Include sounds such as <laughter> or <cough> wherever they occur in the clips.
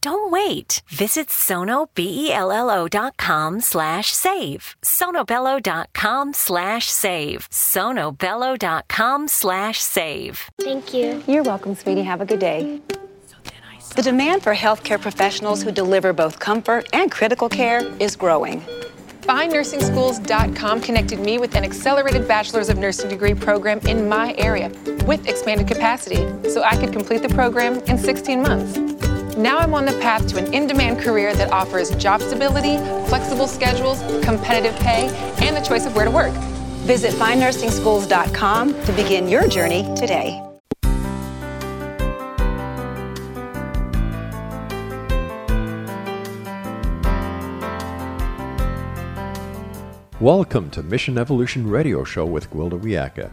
Don't wait. Visit sonobello.com slash save. sonobello.com slash save. sonobello.com slash save. Thank you. You're welcome, sweetie. Have a good day. The demand for healthcare professionals who deliver both comfort and critical care is growing. FindNursingSchools.com connected me with an accelerated Bachelor's of Nursing degree program in my area with expanded capacity so I could complete the program in 16 months. Now I'm on the path to an in demand career that offers job stability, flexible schedules, competitive pay, and the choice of where to work. Visit FindNursingSchools.com to begin your journey today. Welcome to Mission Evolution Radio Show with Gwilda Wiyaka,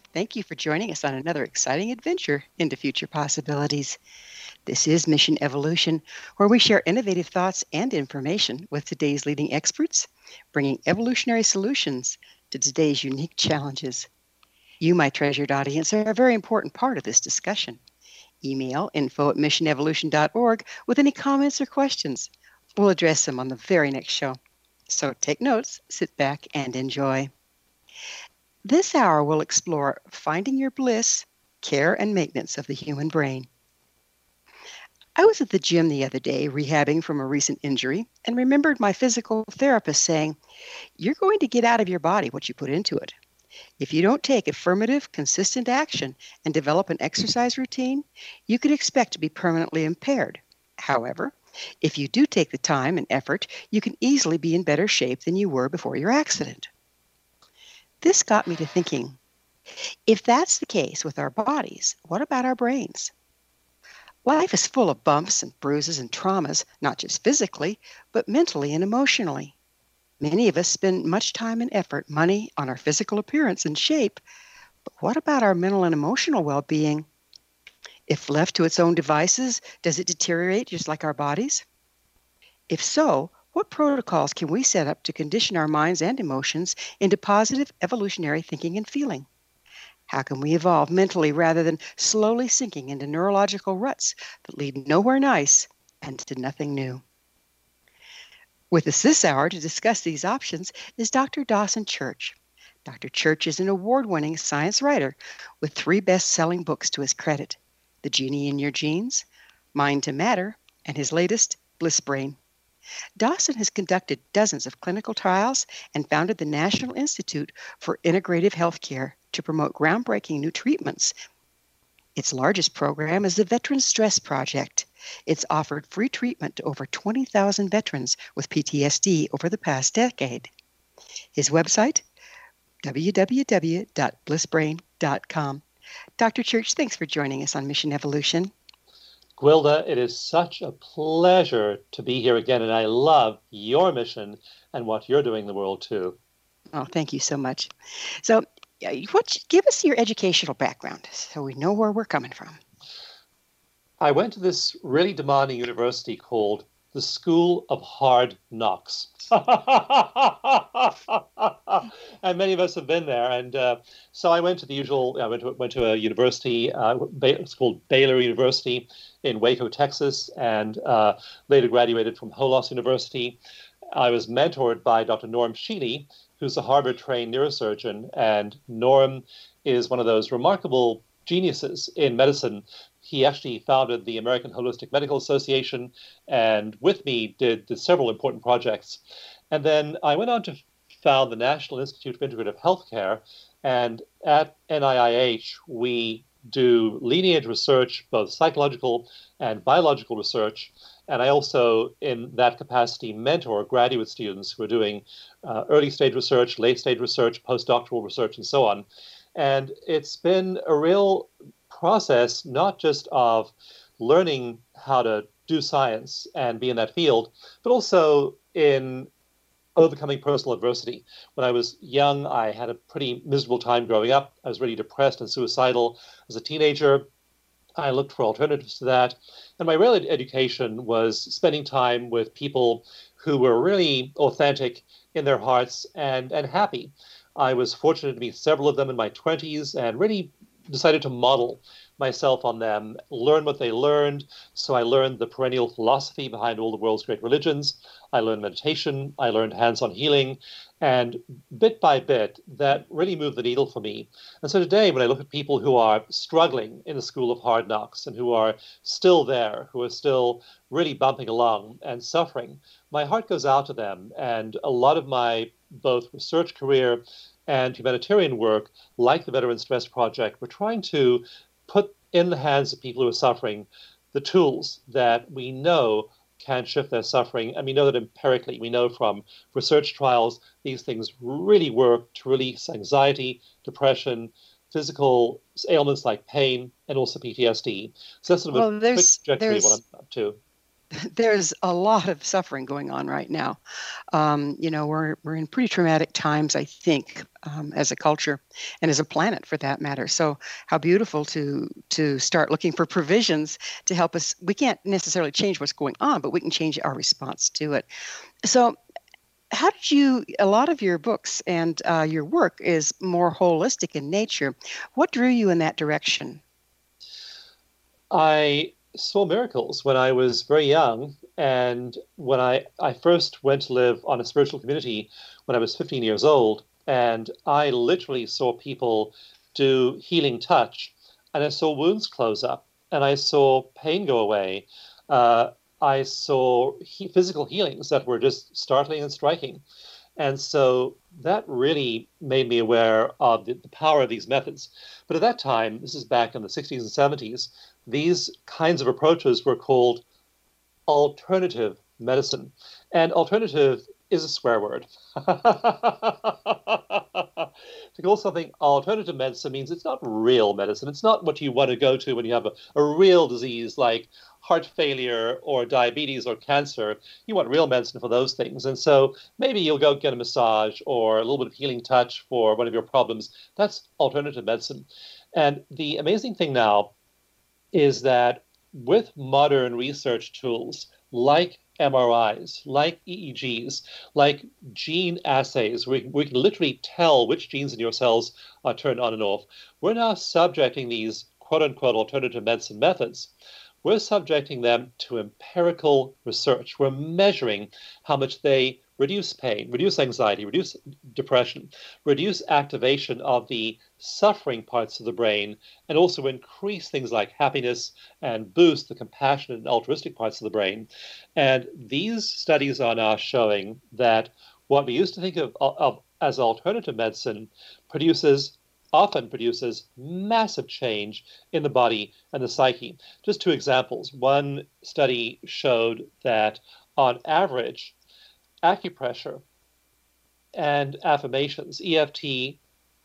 Thank you for joining us on another exciting adventure into future possibilities. This is Mission Evolution, where we share innovative thoughts and information with today's leading experts, bringing evolutionary solutions to today's unique challenges. You, my treasured audience, are a very important part of this discussion. Email info at missionevolution.org with any comments or questions. We'll address them on the very next show. So take notes, sit back, and enjoy. This hour will explore finding your bliss, care, and maintenance of the human brain. I was at the gym the other day rehabbing from a recent injury and remembered my physical therapist saying, You're going to get out of your body what you put into it. If you don't take affirmative, consistent action and develop an exercise routine, you could expect to be permanently impaired. However, if you do take the time and effort, you can easily be in better shape than you were before your accident. This got me to thinking if that's the case with our bodies, what about our brains? Life is full of bumps and bruises and traumas, not just physically, but mentally and emotionally. Many of us spend much time and effort, money on our physical appearance and shape, but what about our mental and emotional well being? If left to its own devices, does it deteriorate just like our bodies? If so, what protocols can we set up to condition our minds and emotions into positive evolutionary thinking and feeling? How can we evolve mentally rather than slowly sinking into neurological ruts that lead nowhere nice and to nothing new? With us this hour to discuss these options is Dr. Dawson Church. Dr. Church is an award winning science writer with three best selling books to his credit The Genie in Your Genes, Mind to Matter, and his latest, Bliss Brain. Dawson has conducted dozens of clinical trials and founded the National Institute for Integrative Healthcare to promote groundbreaking new treatments. Its largest program is the Veteran Stress Project. It's offered free treatment to over 20,000 veterans with PTSD over the past decade. His website, www.blissbrain.com. Dr. Church, thanks for joining us on Mission Evolution. Gwilda, it is such a pleasure to be here again, and I love your mission and what you're doing in the world too. Oh, thank you so much. So, what give us your educational background so we know where we're coming from. I went to this really demanding university called the School of Hard Knocks. <laughs> and many of us have been there. And uh, so I went to the usual, I went to, went to a university, uh, it's called Baylor University in Waco, Texas, and uh, later graduated from Holos University. I was mentored by Dr. Norm Shealy, who's a Harvard trained neurosurgeon. And Norm is one of those remarkable geniuses in medicine. He actually founded the American Holistic Medical Association and with me did, several important projects. And then I went on to found the National Institute of Integrative Healthcare. And at NIIH, we do lineage research, both psychological and biological research. And I also, in that capacity, mentor graduate students who are doing uh, early stage research, late stage research, postdoctoral research, and so on. And it's been a real process, not just of learning how to do science and be in that field, but also in overcoming personal adversity. When I was young, I had a pretty miserable time growing up. I was really depressed and suicidal as a teenager. I looked for alternatives to that. And my real education was spending time with people who were really authentic in their hearts and, and happy. I was fortunate to meet several of them in my 20s and really decided to model myself on them, learn what they learned. So I learned the perennial philosophy behind all the world's great religions. I learned meditation. I learned hands on healing. And bit by bit, that really moved the needle for me. And so today, when I look at people who are struggling in the school of hard knocks and who are still there, who are still really bumping along and suffering, my heart goes out to them. And a lot of my both research career and humanitarian work, like the Veteran Stress Project, we're trying to put in the hands of people who are suffering the tools that we know can shift their suffering. And we know that empirically, we know from research trials, these things really work to release anxiety, depression, physical ailments like pain, and also PTSD. So that's sort of well, a quick trajectory of what I'm up to. <laughs> there's a lot of suffering going on right now. Um, you know, we're we're in pretty traumatic times, I think, um, as a culture and as a planet, for that matter. So, how beautiful to to start looking for provisions to help us. We can't necessarily change what's going on, but we can change our response to it. So, how did you a lot of your books and uh, your work is more holistic in nature what drew you in that direction i saw miracles when I was very young. And when I, I first went to live on a spiritual community when I was 15 years old, and I literally saw people do healing touch, and I saw wounds close up, and I saw pain go away. Uh, I saw he- physical healings that were just startling and striking. And so that really made me aware of the, the, power of these methods. But at that time, this is back in the 60s and 70s, these kinds of approaches were called alternative medicine. And alternative is a swear word. <laughs> to call something alternative medicine means it's not real medicine. It's not what you want to go to when you have a, a real disease like heart failure or diabetes or cancer. You want real medicine for those things. And so maybe you'll go get a massage or a little bit of healing touch for one of your problems. That's alternative medicine. And the amazing thing now is that with modern research tools like MRIs, like EEGs, like gene assays, we, we can literally tell which genes in your cells are turned on and off. We're now subjecting these quote unquote alternative medicine methods we're subjecting them to empirical research. We're measuring how much they reduce pain, reduce anxiety, reduce depression, reduce activation of the suffering parts of the brain, and also increase things like happiness and boost the compassionate and altruistic parts of the brain. And these studies are now showing that what we used to think of, of as alternative medicine produces often produces massive change in the body and the psyche. Just two examples. One study showed that on average, acupressure and affirmations, EFT,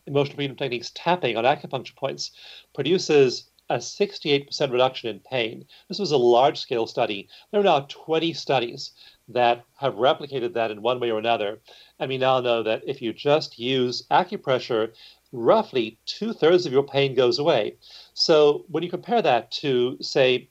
emotional freedom techniques, tapping on acupuncture points produces a 68% reduction in pain. This was a large scale study. There are now 20 studies that have replicated that in one way or another. And we now know that if you just use acupressure roughly two thirds of your pain goes away. So when you compare that to, say,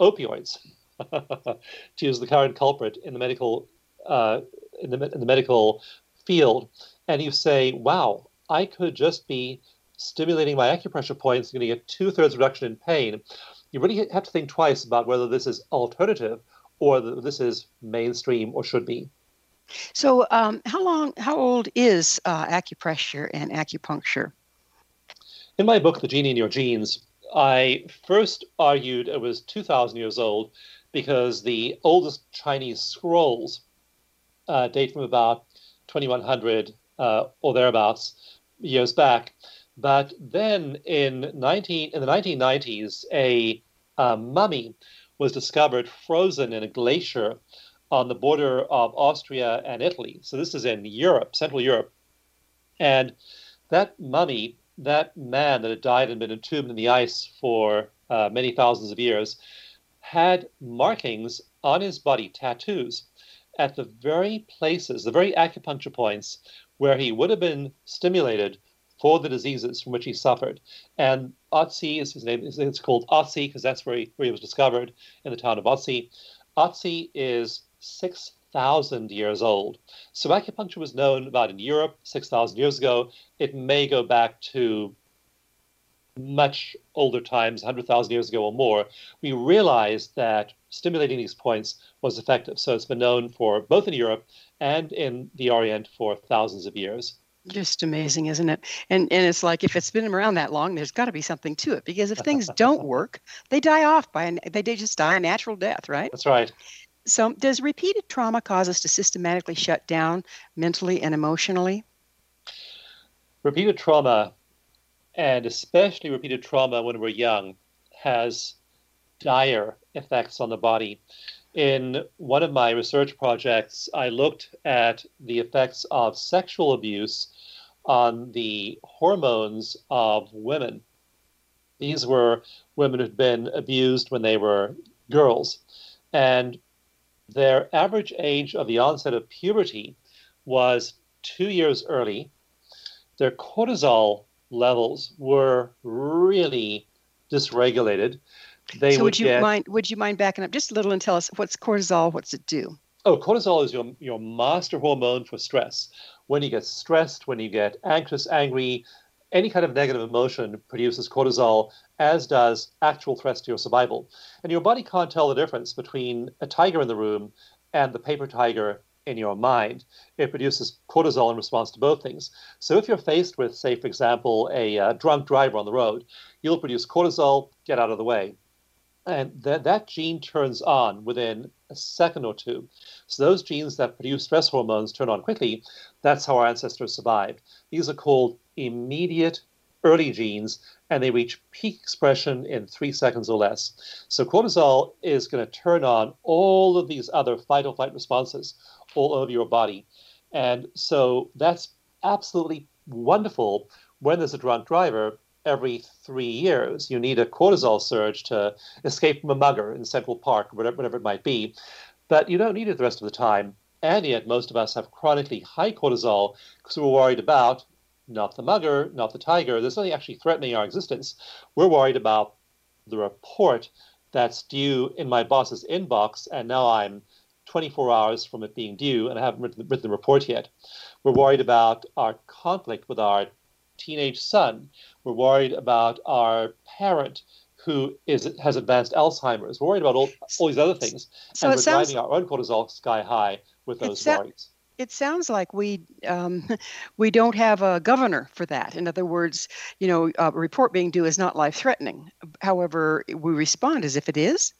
opioids, <laughs> to use the current culprit in the medical uh, in, the, in the medical field, and you say, "Wow, I could just be stimulating my acupressure points, going to get two thirds reduction in pain." You really have to think twice about whether this is alternative or this is mainstream or should be. So, um, how long, how old is uh, acupressure and acupuncture? In my book, The Genie in Your Genes, I first argued it was 2,000 years old because the oldest Chinese scrolls uh, date from about 2100 uh, or thereabouts years back. But then in 19 in the 1990s, a, a mummy was discovered frozen in a glacier on the border of Austria and Italy. So this is in Europe, Central Europe. And that mummy, that man that had died and been entombed in the ice for uh, many thousands of years, had markings on his body, tattoos, at the very places, the very acupuncture points where he would have been stimulated for the diseases from which he suffered. And Otzi is his name. It's called Otzi because that's where he, where he was discovered in the town of Otzi. Otzi is 6,000 years old. So acupuncture was known about in Europe 6,000 years ago. It may go back to much older times, 100,000 years ago or more. We realized that stimulating these points was effective. So it's been known for both in Europe and in the Orient for thousands of years. Just amazing, isn't it? And and it's like if it's been around that long, there's got to be something to it because if things <laughs> don't work, they die off by an, they just die a natural death, right? That's right. So, does repeated trauma cause us to systematically shut down mentally and emotionally? Repeated trauma, and especially repeated trauma when we're young, has dire effects on the body. In one of my research projects, I looked at the effects of sexual abuse on the hormones of women. These were women who'd been abused when they were girls. And their average age of the onset of puberty was two years early. Their cortisol levels were really dysregulated. They so would, would you get, mind would you mind backing up just a little and tell us what's cortisol? What's it do? Oh, cortisol is your your master hormone for stress. When you get stressed, when you get anxious, angry, any kind of negative emotion produces cortisol, as does actual threats to your survival. And your body can't tell the difference between a tiger in the room and the paper tiger in your mind. It produces cortisol in response to both things. So if you're faced with, say, for example, a uh, drunk driver on the road, you'll produce cortisol, get out of the way and that, that gene turns on within a second or two. So those genes that produce stress hormones turn on quickly. That's how our ancestors survived. These are called immediate early genes, and they reach peak expression in three seconds or less. So cortisol is going to turn on all of these other fight or flight responses all over your body. And so that's absolutely wonderful when there's a drunk driver every three years. You need a cortisol surge to escape from a mugger in Central Park, whatever, whatever it might be. But you don't need it the rest of the time. And yet, most of us have chronically high cortisol because we're worried about not the mugger, not the tiger. There's nothing actually threatening our existence. We're worried about the report that's due in my boss's inbox, and now I'm 24 hours from it being due, and I haven't written, written the report yet. We're worried about our conflict with our teenage son. We're worried about our parent who is has advanced Alzheimer's. We're worried about all, all these other things. So and we're sounds, driving our own cortisol sky high with those so, worries. It sounds like we um, <laughs> we don't have a governor for that. In other words, you know, a report being due is not life threatening. However, we respond as if it is.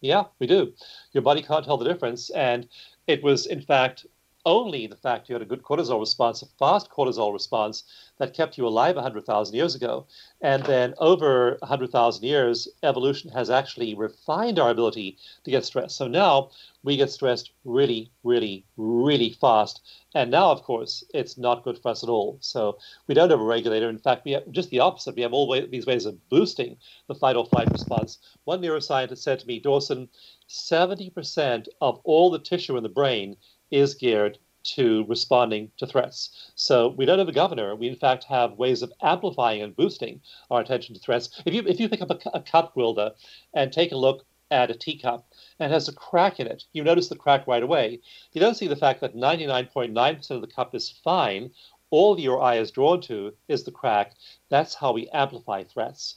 Yeah, we do. Your body can't tell the difference, and it was in fact only the fact you had a good cortisol response, a fast cortisol response that kept you alive 100,000 years ago. And then over 100,000 years, evolution has actually refined our ability to get stressed. So now we get stressed really, really, really fast. And now, of course, it's not good for us at all. So we don't have a regulator. In fact, we have just the opposite. We have all these ways of boosting the fight or flight response. One neuroscientist said to me, Dawson, 70% of all the tissue in the brain is geared to responding to threats. So we don't have a governor. We in fact have ways of amplifying and boosting our attention to threats. If you if you pick up a, a cup, Gwilda, and take a look at a teacup and has a crack in it. You notice the crack right away. You don't see the fact that 99.9% of the cup is fine. All your eye is drawn to is the crack. That's how we amplify threats.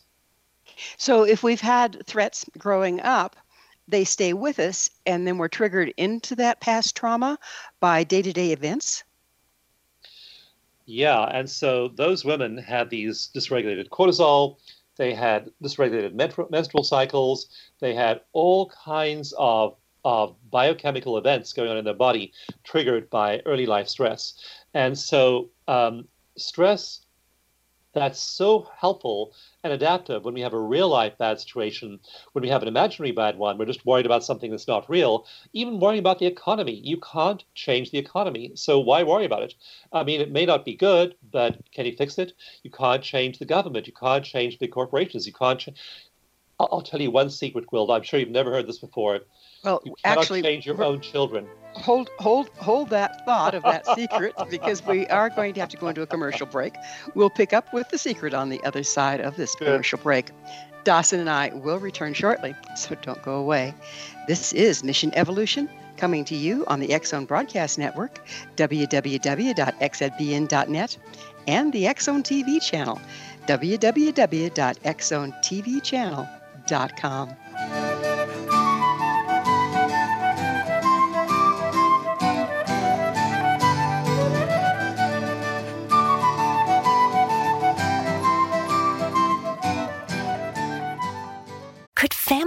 So if we've had threats growing up, they stay with us and then we're triggered into that past trauma by day to day events? Yeah, and so those women had these dysregulated cortisol, they had dysregulated menstrual cycles, they had all kinds of, of biochemical events going on in their body triggered by early life stress. And so um, stress that's so helpful and adaptive when we have a real life bad situation. When we have an imaginary bad one, we're just worried about something that's not real. Even worrying about the economy, you can't change the economy. So why worry about it? I mean, it may not be good, but can you fix it? You can't change the government. You can't change the corporations. You can't. Ch- I'll tell you one secret, Gwilda. I'm sure you've never heard this before. Well, you cannot actually, change your own children. Hold, hold, hold that thought of that secret because we are going to have to go into a commercial break. We'll pick up with the secret on the other side of this Good. commercial break. Dawson and I will return shortly, so don't go away. This is Mission Evolution coming to you on the Zone Broadcast Network, www.xzbn.net, and the Zone TV channel, www.xzonetvchannel.com. Could family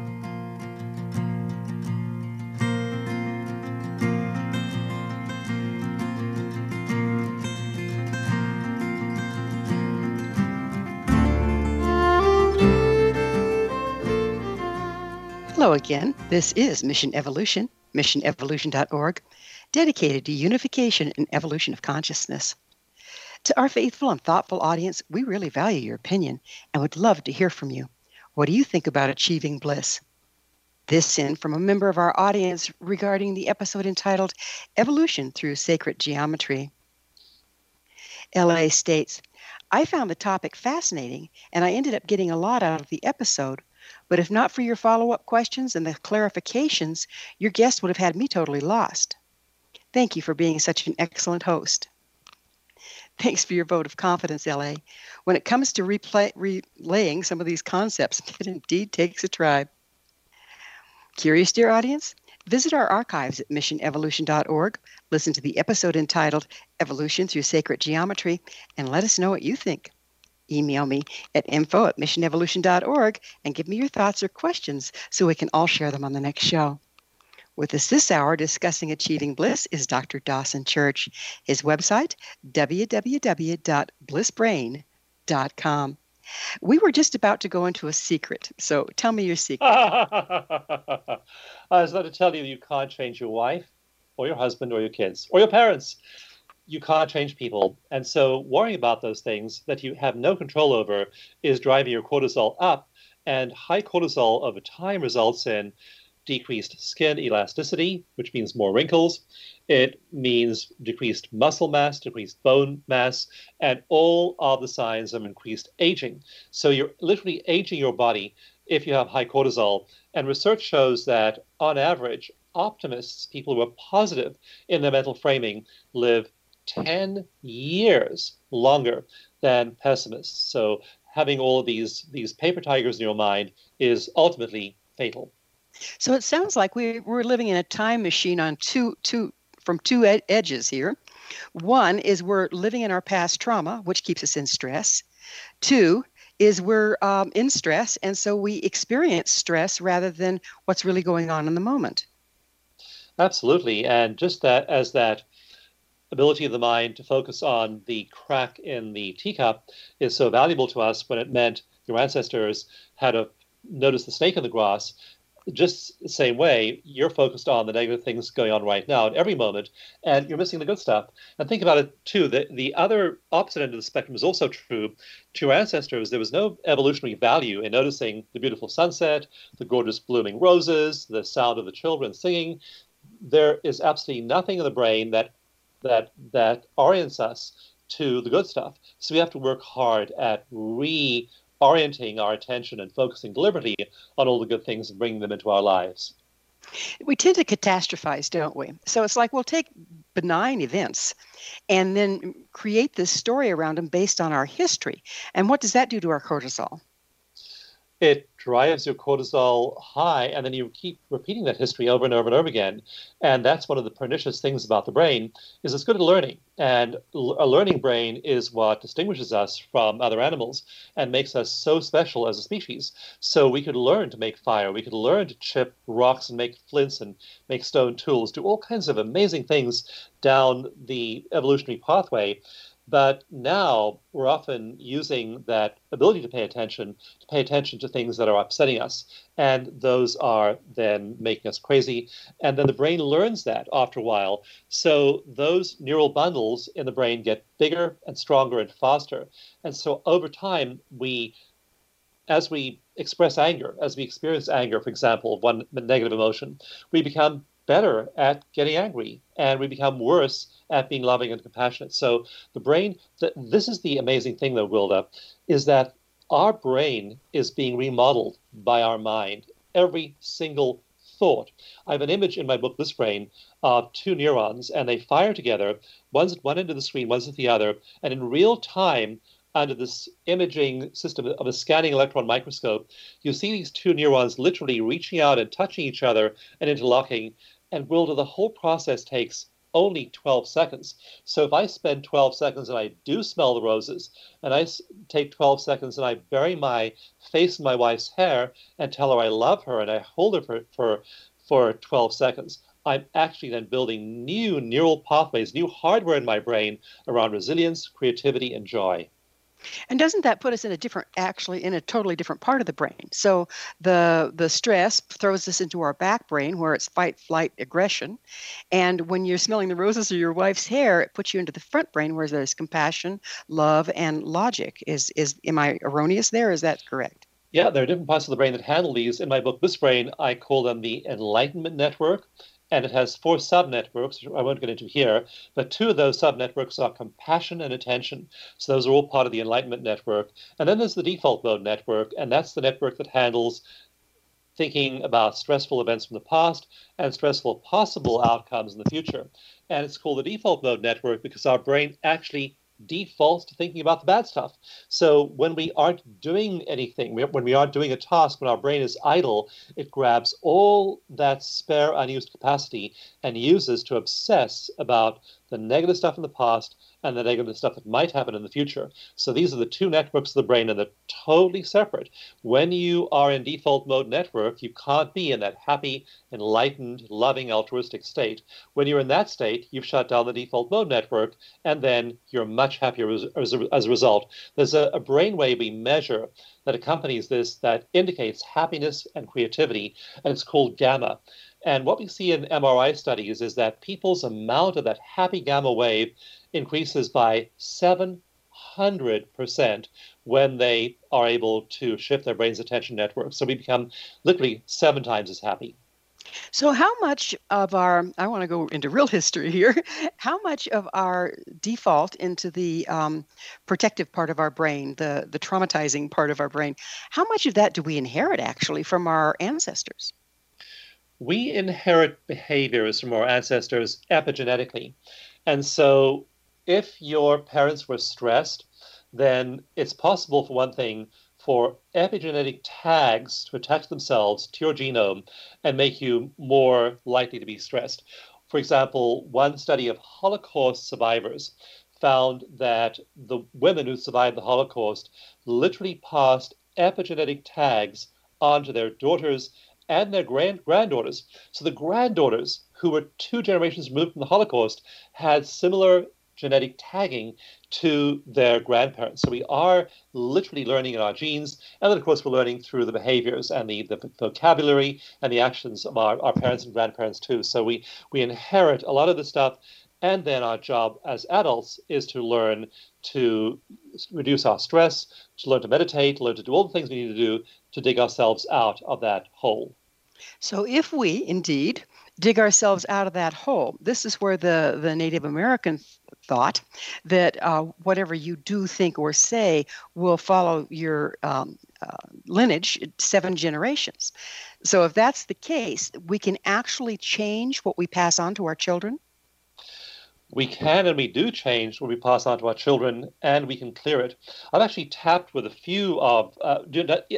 Hello again. This is Mission Evolution, missionevolution.org, dedicated to unification and evolution of consciousness. To our faithful and thoughtful audience, we really value your opinion and would love to hear from you. What do you think about achieving bliss? This in from a member of our audience regarding the episode entitled Evolution Through Sacred Geometry. LA states, I found the topic fascinating and I ended up getting a lot out of the episode. But if not for your follow up questions and the clarifications, your guest would have had me totally lost. Thank you for being such an excellent host. Thanks for your vote of confidence, LA. When it comes to replay, relaying some of these concepts, <laughs> it indeed takes a tribe. Curious, dear audience? Visit our archives at missionevolution.org, listen to the episode entitled Evolution Through Sacred Geometry, and let us know what you think email me at info at missionevolution.org and give me your thoughts or questions so we can all share them on the next show. With us this hour discussing achieving bliss is Dr. Dawson Church. His website, www.blissbrain.com. We were just about to go into a secret, so tell me your secret. <laughs> I was about to tell you you can't change your wife or your husband or your kids or your parents you can't change people. And so worrying about those things that you have no control over is driving your cortisol up. And high cortisol over time results in decreased skin elasticity, which means more wrinkles. It means decreased muscle mass, decreased bone mass, and all of the signs of increased aging. So you're literally aging your body if you have high cortisol. And research shows that on average, optimists, people who are positive in their mental framing, live 10 years longer than pessimists. So having all of these these paper tigers in your mind is ultimately fatal. So it sounds like we, we're living in a time machine on two two from two ed- edges here. One is we're living in our past trauma, which keeps us in stress. Two is we're um, in stress, and so we experience stress rather than what's really going on in the moment. Absolutely, and just that as that ability of the mind to focus on the crack in the teacup is so valuable to us when it meant your ancestors had to notice the snake in the grass just the same way, you're focused on the negative things going on right now at every moment, and you're missing the good stuff. And think about it too. The, the other opposite end of the spectrum is also true. To your ancestors, there was no evolutionary value in noticing the beautiful sunset, the gorgeous blooming roses, the sound of the children singing. There is absolutely nothing in the brain that that that orients us to the good stuff. So we have to work hard at re orienting our attention and focusing deliberately on all the good things and bringing them into our lives. We tend to catastrophize, don't we? So it's like we'll take benign events and then create this story around them based on our history. And what does that do to our cortisol? It drives your cortisol high and then you keep repeating that history over and over and over again. And that's one of the pernicious things about the brain is it's good at learning. And a learning brain is what distinguishes us from other animals and makes us so special as a species. So we could learn to make fire we could learn to chip rocks and make flints and make stone tools do all kinds of amazing things down the evolutionary pathway but now we're often using that ability to pay attention to pay attention to things that are upsetting us. And those are then making us crazy. And then the brain learns that after a while. So those neural bundles in the brain get bigger and stronger and faster. And so over time, we as we express anger, as we experience anger, for example, one negative emotion, we become better at getting angry and we become worse at being loving and compassionate. So the brain, th- this is the amazing thing though, Gwilda, is that our brain is being remodeled by our mind. Every single thought. I have an image in my book, Bliss Brain, of two neurons, and they fire together. One's at one end of the screen, one's at the other, and in real time, under this imaging system of a scanning electron microscope, you see these two neurons literally reaching out and touching each other and interlocking. And Gwilda, the whole process takes only 12 seconds. So if I spend 12 seconds and I do smell the roses, and I take 12 seconds and I bury my face in my wife's hair and tell her I love her and I hold her for, for, for 12 seconds, I'm actually then building new neural pathways, new hardware in my brain around resilience, creativity, and joy. And doesn't that put us in a different, actually, in a totally different part of the brain? So the the stress throws us into our back brain where it's fight, flight, aggression, and when you're smelling the roses or your wife's hair, it puts you into the front brain where there's compassion, love, and logic. Is is am I erroneous there? Is that correct? Yeah, there are different parts of the brain that handle these. In my book, Bliss Brain, I call them the enlightenment network and it has four subnetworks, which I won't get into here, but two of those subnetworks are compassion and attention. So those are all part of the Enlightenment network. And then there's the default mode network, and that's the network that handles thinking about stressful events from the past and stressful possible outcomes in the future. And it's called the default mode network because our brain actually defaults to thinking about the bad stuff. So when we aren't doing anything, when we aren't doing a task, when our brain is idle, it grabs all that spare unused capacity and uses to obsess about the negative stuff in the past and the negative stuff that might happen in the future. So these are the two networks of the brain and they're totally separate. When you are in default mode network, you can't be in that happy, enlightened, loving, altruistic state. When you're in that state, you've shut down the default mode network and then you're much happier as, as, a, as a result. There's a, a brainwave we measure that accompanies this that indicates happiness and creativity, and it's called gamma. And what we see in MRI studies is that people's amount of that happy gamma wave increases by 700% when they are able to shift their brain's attention network. So we become literally seven times as happy. So, how much of our, I want to go into real history here, <laughs> how much of our default into the um, protective part of our brain, the, the traumatizing part of our brain, how much of that do we inherit actually from our ancestors? We inherit behaviors from our ancestors epigenetically. And so, if your parents were stressed, then it's possible, for one thing, for epigenetic tags to attach themselves to your genome and make you more likely to be stressed. For example, one study of Holocaust survivors found that the women who survived the Holocaust literally passed epigenetic tags onto their daughters and their grand granddaughters. So the granddaughters, who were two generations removed from the Holocaust, had similar genetic tagging to their grandparents. So we are literally learning in our genes. And then, of course, we're learning through the behaviors and the, the vocabulary and the actions of our, our parents and grandparents, too. So we, we inherit a lot of the stuff. And then our job as adults is to learn to reduce our stress, to learn to meditate, learn to do all the things we need to do to dig ourselves out of that hole. So, if we indeed dig ourselves out of that hole, this is where the, the Native American thought that uh, whatever you do, think, or say will follow your um, uh, lineage seven generations. So, if that's the case, we can actually change what we pass on to our children we can and we do change what we pass on to our children and we can clear it. I've actually tapped with a few of, uh,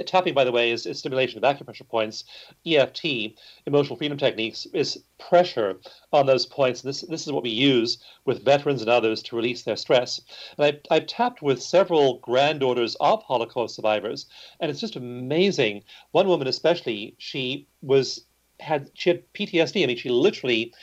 tapping, by the way, is, is, stimulation of acupressure points. EFT, emotional freedom techniques, is pressure on those points. This, this is what we use with veterans and others to release their stress. And I've, I've tapped with several granddaughters of Holocaust survivors, and it's just amazing. One woman, especially, she was had she had PTSD. I mean, she literally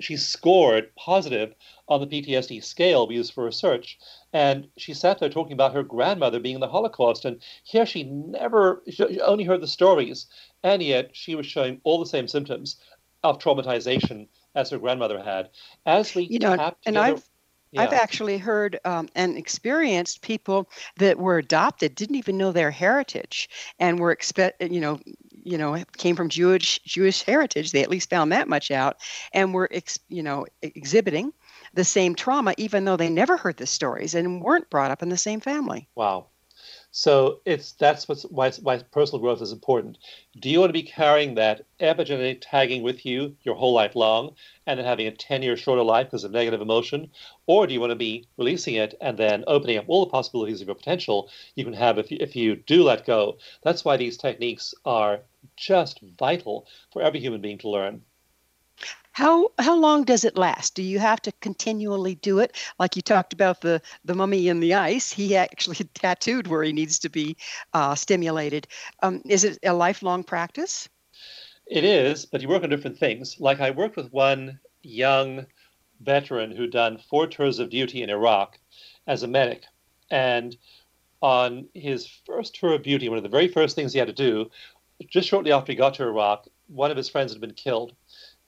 she scored positive on the PTSD scale we use for research. And she sat there talking about her grandmother being in the Holocaust. And here she never, she only heard the stories. And yet she was showing all the same symptoms of traumatization as her grandmother had. As we you know, and together, I've yeah. I've actually heard um, and experienced people that were adopted didn't even know their heritage and were expect you know you know came from Jewish Jewish heritage. They at least found that much out and were ex, you know exhibiting the same trauma, even though they never heard the stories and weren't brought up in the same family. Wow. So it's that's what's why, why personal growth is important. Do you want to be carrying that epigenetic tagging with you your whole life long, and then having a ten year shorter life because of negative emotion, or do you want to be releasing it and then opening up all the possibilities of your potential you can have if you, if you do let go? That's why these techniques are just vital for every human being to learn. How how long does it last? Do you have to continually do it? Like you talked about the the mummy in the ice, he actually <laughs> tattooed where he needs to be uh, stimulated. Um, is it a lifelong practice? It is, but you work on different things. Like I worked with one young veteran who'd done four tours of duty in Iraq as a medic, and on his first tour of duty, one of the very first things he had to do, just shortly after he got to Iraq, one of his friends had been killed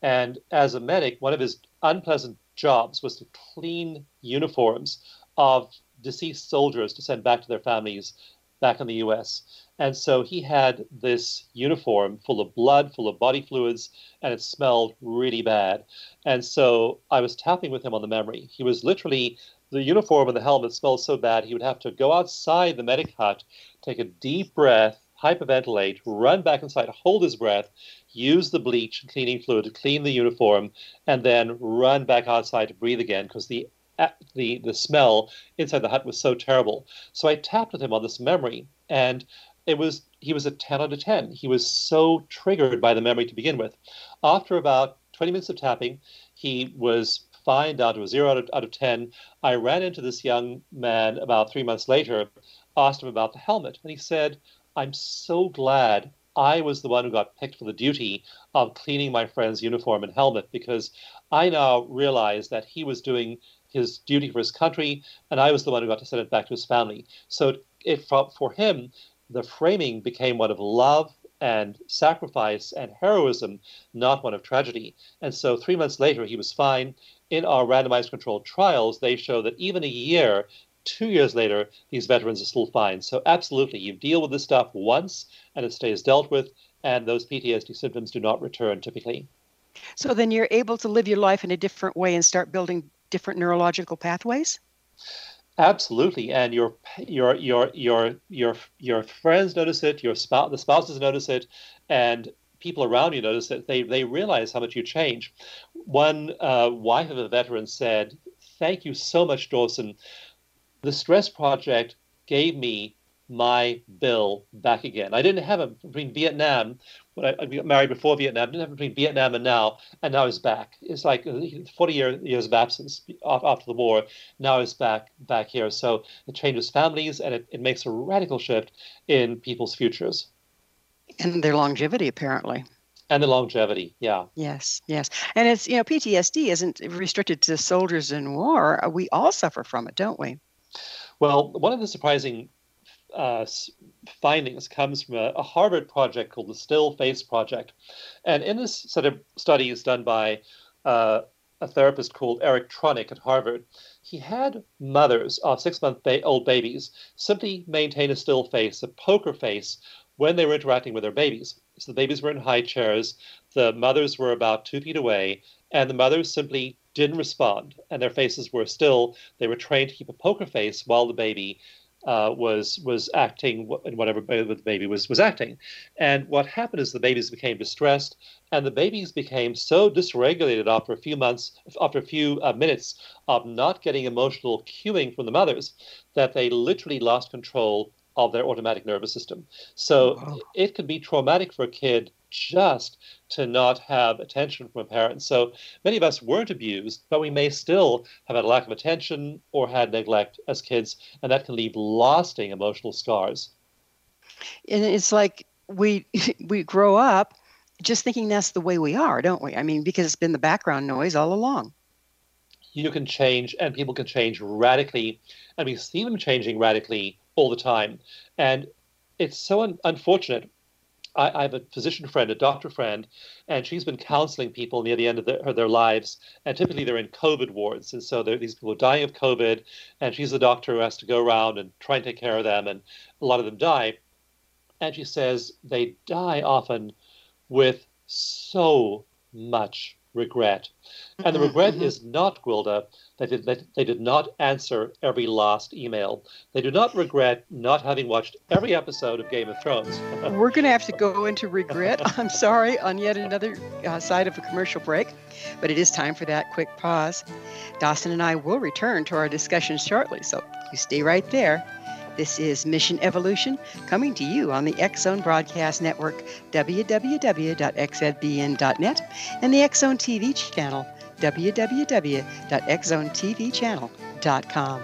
and as a medic, one of his unpleasant jobs was to clean uniforms of deceased soldiers to send back to their families back in the US. And so he had this uniform full of blood, full of body fluids, and it smelled really bad. And so I was tapping with him on the memory. He was literally, the uniform and the helmet smelled so bad, he would have to go outside the medic hut, take a deep breath, hyperventilate, run back inside, hold his breath, use the bleach cleaning fluid to clean the uniform, and then run back outside to breathe again because the uh, the the smell inside the hut was so terrible. So I tapped with him on this memory, and it was he was a 10 out of 10. He was so triggered by the memory to begin with. After about 20 minutes of tapping, he was fine down to a zero out of, out of 10. I ran into this young man about three months later, asked him about the helmet, and he said, I'm so glad I was the one who got picked for the duty of cleaning my friend's uniform and helmet because I now realize that he was doing his duty for his country and I was the one who got to send it back to his family. So it, for him, the framing became one of love and sacrifice and heroism, not one of tragedy. And so three months later, he was fine. In our randomized controlled trials, they show that even a year two years later, these veterans are still fine. So, absolutely, you deal with this stuff once and it stays dealt with, and those PTSD symptoms do not return typically. So, then you're able to live your life in a different way and start building different neurological pathways? Absolutely, and your your your your your your friends notice it, your spouse, the spouses notice it, and people around you notice that they they realize how much you change. One uh, wife of a veteran said, "Thank you so much, Dawson the Stress Project gave me my bill back again. I didn't have it between Vietnam, when I, I got married before Vietnam, I didn't have it between Vietnam and now, and now it's back. It's like uh, 40 year, years of absence after the war. Now it's back back here. So it changes families and it, it makes a radical shift in people's futures. And their longevity, apparently. And the longevity, yeah. Yes, yes. And it's, you know, PTSD isn't restricted to soldiers in war. We all suffer from it, don't we? Well, one of the surprising uh, findings comes from a, a, Harvard project called the Still Face Project. And in this set of studies done by uh, a therapist called Eric Tronick at Harvard, he had mothers of six month ba- old babies simply maintain a still face, a poker face, when they were interacting with their babies. So the babies were in high chairs, the mothers were about two feet away, and the mothers simply didn't respond, and their faces were still. They were trained to keep a poker face while the baby uh, was was acting in whatever the baby was was acting. And what happened is the babies became distressed, and the babies became so dysregulated after a few months, after a few uh, minutes of not getting emotional cueing from the mothers, that they literally lost control of their automatic nervous system. So wow. it could be traumatic for a kid just to not have attention from a parent. So many of us weren't abused, but we may still have had a lack of attention or had neglect as kids, and that can leave lasting emotional scars. And it's like we <laughs> we grow up just thinking that's the way we are, don't we? I mean, because it's been the background noise all along. You can change, and people can change radically, and we see them changing radically all the time. And it's so un- unfortunate I, I, have a physician friend, a doctor friend, and she's been counseling people near the end of their, their lives. And typically they're in COVID wards. And so these people are dying of COVID, and she's the doctor who has to go around and try and take care of them. And a lot of them die. And she says they die often with so much regret. And the mm-hmm, regret mm-hmm. is not, Gwilda, that they, that they did not answer every last email. They do not regret not having watched every episode of Game of Thrones. <laughs> We're going to have to go into regret, <laughs> I'm sorry, on yet another uh, side of a commercial break, but it is time for that quick pause. Dawson and I will return to our discussion shortly, so you stay right there. This is Mission Evolution coming to you on the Zone Broadcast Network, www.xzbn.net, and the Zone TV channel, www.xzonetvchannel.com.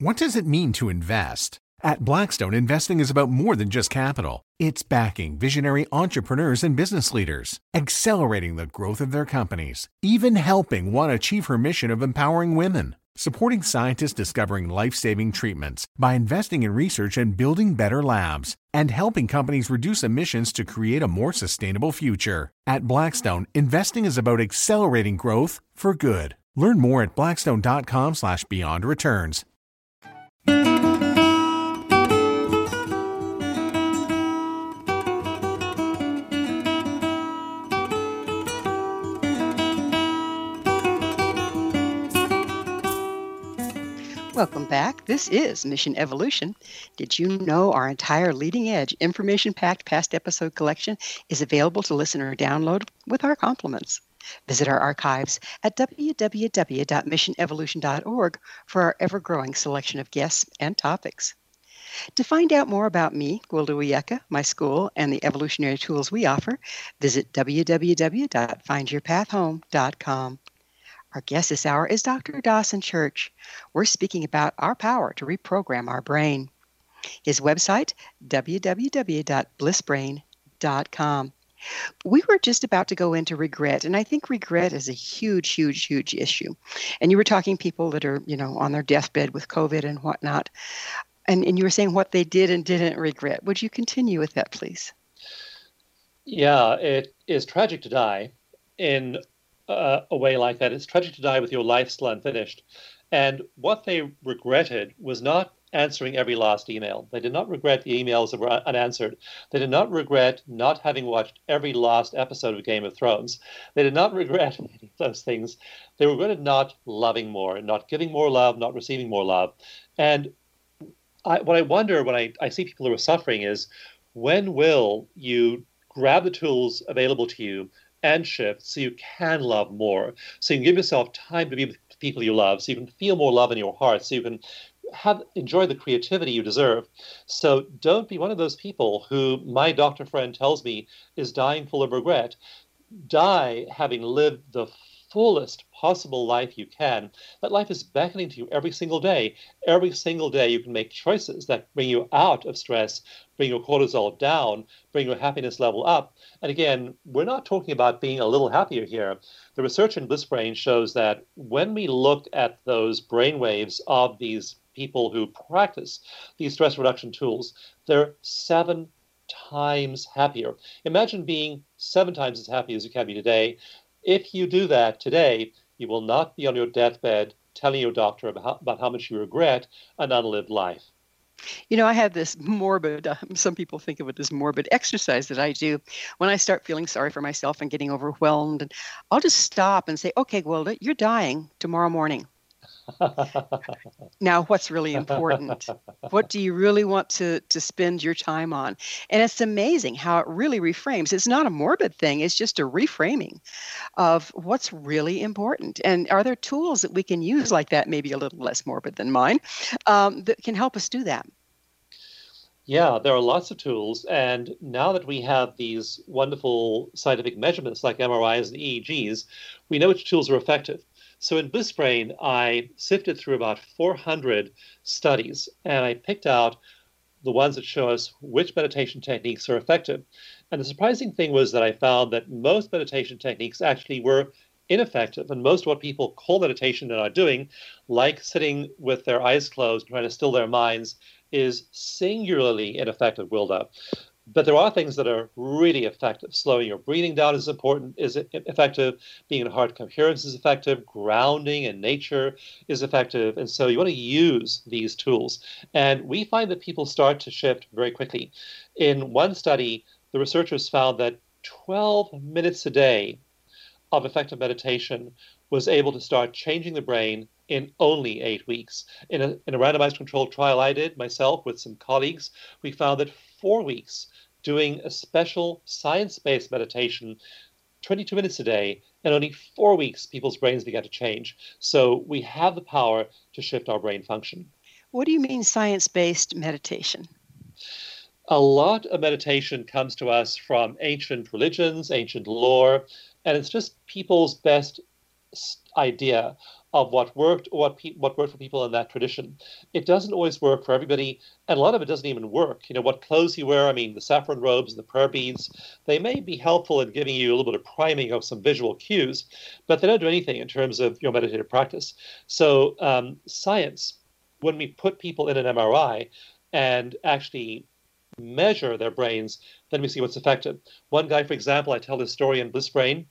What does it mean to invest? At Blackstone, investing is about more than just capital. It's backing visionary entrepreneurs and business leaders, accelerating the growth of their companies, even helping one achieve her mission of empowering women, supporting scientists discovering life saving treatments by investing in research and building better labs, and helping companies reduce emissions to create a more sustainable future. At Blackstone, investing is about accelerating growth for good. Learn more at blackstone.com/slash beyond returns. Welcome back. This is Mission Evolution. Did you know our entire leading edge information packed past episode collection is available to listen or download with our compliments? Visit our archives at www.missionevolution.org for our ever growing selection of guests and topics. To find out more about me, Gwilda my school, and the evolutionary tools we offer, visit www.findyourpathhome.com. Our guest this hour is Dr. Dawson Church. We're speaking about our power to reprogram our brain. His website, www.blissbrain.com. We were just about to go into regret, and I think regret is a huge, huge, huge issue. And you were talking people that are, you know, on their deathbed with COVID and whatnot. And, and you were saying what they did and didn't regret. Would you continue with that, please? Yeah, it is tragic to die in uh, a way like that. It's tragic to die with your life still unfinished. And what they regretted was not answering every last email. They did not regret the emails that were unanswered. They did not regret not having watched every last episode of Game of Thrones. They did not <laughs> regret those things. They regretted not loving more, not giving more love, not receiving more love. And I, what I wonder when I, I see people who are suffering is when will you grab the tools available to you and shift so you can love more, so you can give yourself time to be with people you love, so you can feel more love in your heart, so you can have enjoy the creativity you deserve. So don't be one of those people who my doctor friend tells me is dying full of regret. Die having lived the fullest possible life you can. That life is beckoning to you every single day. Every single day, you can make choices that bring you out of stress, bring your cortisol down, bring your happiness level up. And again, we're not talking about being a little happier here. The research in Bliss Brain shows that when we look at those brain waves of these people who practice these stress reduction tools, they're seven times happier. Imagine being seven times as happy as you can be today. If you do that today, you will not be on your deathbed telling your doctor about how, about how much you regret an unlived life. You know, I have this morbid, uh, <laughs> some people think of it as morbid exercise that I do when I start feeling sorry for myself and getting overwhelmed. And I'll just stop and say, okay, Gwilda, you're dying tomorrow morning <laughs> now what's really important? What do you really want to to spend your time on? And it's amazing how it really reframes. It's not a morbid thing it's just a reframing of what's really important. And are there tools that we can use like that maybe a little less morbid than mine um, that can help us do that? Yeah, there are lots of tools. And now that we have these wonderful scientific measurements like MRIs and EEGs, we know which tools are effective. So in Bliss Brain, I sifted through about 400 studies and I picked out the ones that show us which meditation techniques are effective. And the surprising thing was that I found that most meditation techniques actually were ineffective. And most of what people call meditation and are doing, like sitting with their eyes closed, trying to still their minds, is singularly ineffective, Gwilda. But there are things that are really effective. Slowing your breathing down is important, is effective. Being in heart coherence is effective. Grounding in nature is effective. And so you want to use these tools. And we find that people start to shift very quickly. In one study, the researchers found that 12 minutes a day of effective meditation was able to start changing the brain in only eight weeks. In a, in a randomized controlled trial I did myself with some colleagues, we found that four weeks doing a special science based meditation 22 minutes a day, and only four weeks, people's brains began to change. So we have the power to shift our brain function. What do you mean science based meditation? A lot of meditation comes to us from ancient religions, ancient lore, and it's just people's best idea of what worked or what pe- what worked for people in that tradition. It doesn't always work for everybody, and a lot of it doesn't even work. You know, what clothes you wear, I mean, the saffron robes and the prayer beads, they may be helpful in giving you a little bit of priming of some visual cues, but they don't do anything in terms of your meditative practice. So, um, science, when we put people in an MRI and actually measure their brains, then we see what's effective. One guy, for example, I tell this story in Bliss Brain.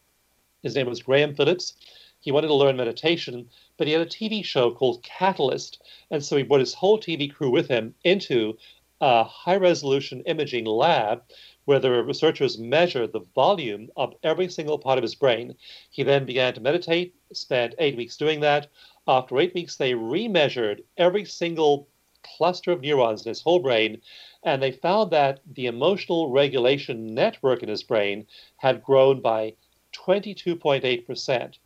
His name was Graham Phillips he wanted to learn meditation, but he had a TV show called Catalyst. And so he brought his whole TV crew with him into a high resolution imaging lab where the researchers measured the volume of every single part of his brain. He then began to meditate, spent eight weeks doing that. After eight weeks, they remeasured every single cluster of neurons in his whole brain, and they found that the emotional regulation network in his brain had grown by 22.8%.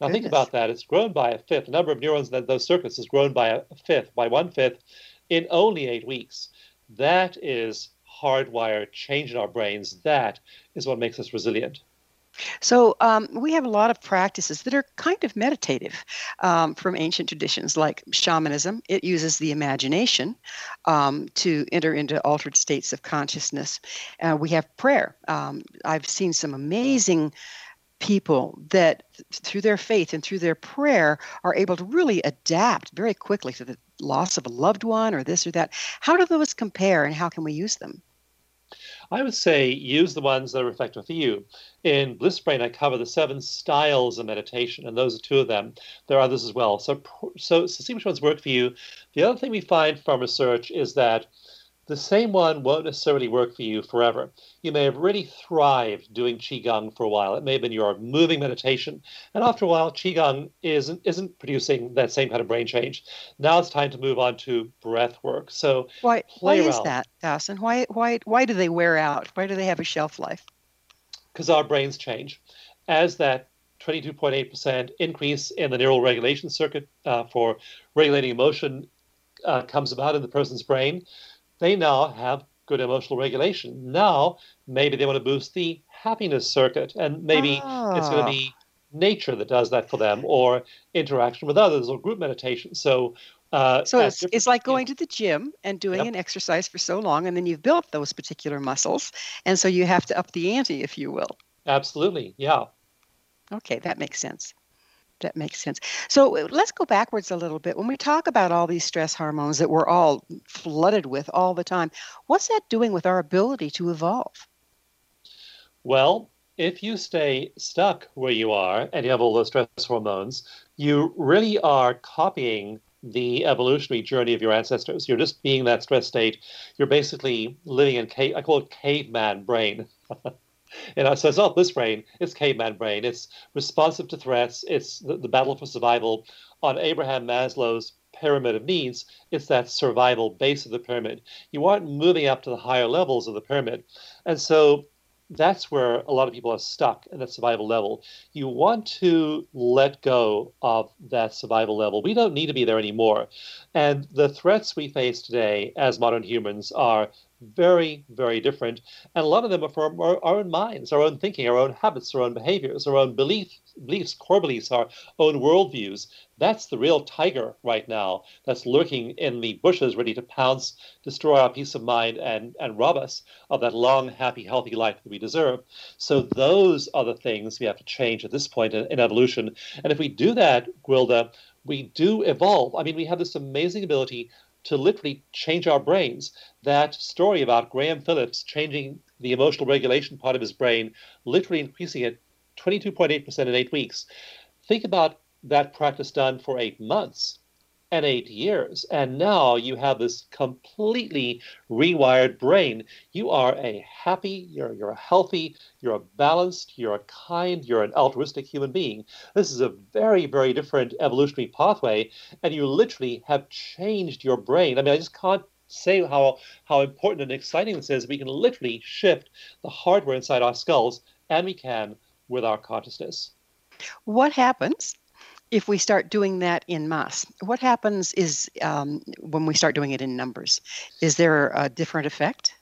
Now Goodness. think about that. It's grown by a fifth. The number of neurons in those circuits has grown by a fifth, by one fifth, in only eight weeks. That is hardwired change in our brains. That is what makes us resilient. So um, we have a lot of practices that are kind of meditative um, from ancient traditions, like shamanism. It uses the imagination um, to enter into altered states of consciousness. Uh, we have prayer. Um, I've seen some amazing people that through their faith and through their prayer are able to really adapt very quickly to the loss of a loved one or this or that. How do those compare and how can we use them? I would say use the ones that are effective for you. In Bliss Brain, I cover the seven styles of meditation, and those are two of them. There are others as well. So, so, so see which ones work for you. The other thing we find from research is that the same one won't necessarily work for you forever. You may have really thrived doing Qigong for a while. It may have been your moving meditation. And after a while, Qigong isn't, isn't producing that same kind of brain change. Now it's time to move on to breath work. So why, why is that, Dawson? Why, why, why do they wear out? Why do they have a shelf life? Because our brains change. As that 22.8% increase in the neural regulation circuit uh, for regulating emotion uh, comes about in the person's brain, they now have good emotional regulation. Now, maybe they want to boost the happiness circuit, and maybe oh. it's going to be nature that does that for them, or interaction with others, or group meditation. So, uh, so it's, it's like going to the gym and doing yep. an exercise for so long, and then you've built those particular muscles, and so you have to up the ante, if you will. Absolutely, yeah. Okay, that makes sense. That makes sense. So uh, let's go backwards a little bit. When we talk about all these stress hormones that we're all flooded with all the time, what's that doing with our ability to evolve? Well, if you stay stuck where you are and you have all those stress hormones, you really are copying the evolutionary journey of your ancestors. You're just being that stress state. You're basically living in cave. I call it caveman brain. <laughs> You know, so it's not this brain, it's caveman brain. It's responsive to threats. It's the, the battle for survival. On Abraham Maslow's pyramid of needs, it's that survival base of the pyramid. You aren't moving up to the higher levels of the pyramid. And so that's where a lot of people are stuck in that survival level. You want to let go of that survival level. We don't need to be there anymore. And the threats we face today as modern humans are very, very different. And a lot of them are from our, our, own minds, our own thinking, our own habits, our own behaviors, our own beliefs, beliefs, core beliefs, our own worldviews. That's the real tiger right now that's lurking in the bushes, ready to pounce, destroy our peace of mind, and, and rob us of that long, happy, healthy life that we deserve. So those are the things we have to change at this point in, in evolution. And if we do that, Gwilda, we do evolve. I mean, we have this amazing ability to literally change our brains. That story about Graham Phillips changing the emotional regulation part of his brain, literally increasing it 22.8% in eight weeks. Think about that practice done for eight months and eight years. And now you have this completely rewired brain. You are a happy, you're, you're a healthy, you're a balanced, you're a kind, you're an altruistic human being. This is a very, very different evolutionary pathway. And you literally have changed your brain. I mean, I just can't say how how important and exciting this is. We can literally shift the hardware inside our skulls, and we can with our consciousness. What happens if we start doing that in mass, what happens is um, when we start doing it in numbers, is there a different effect?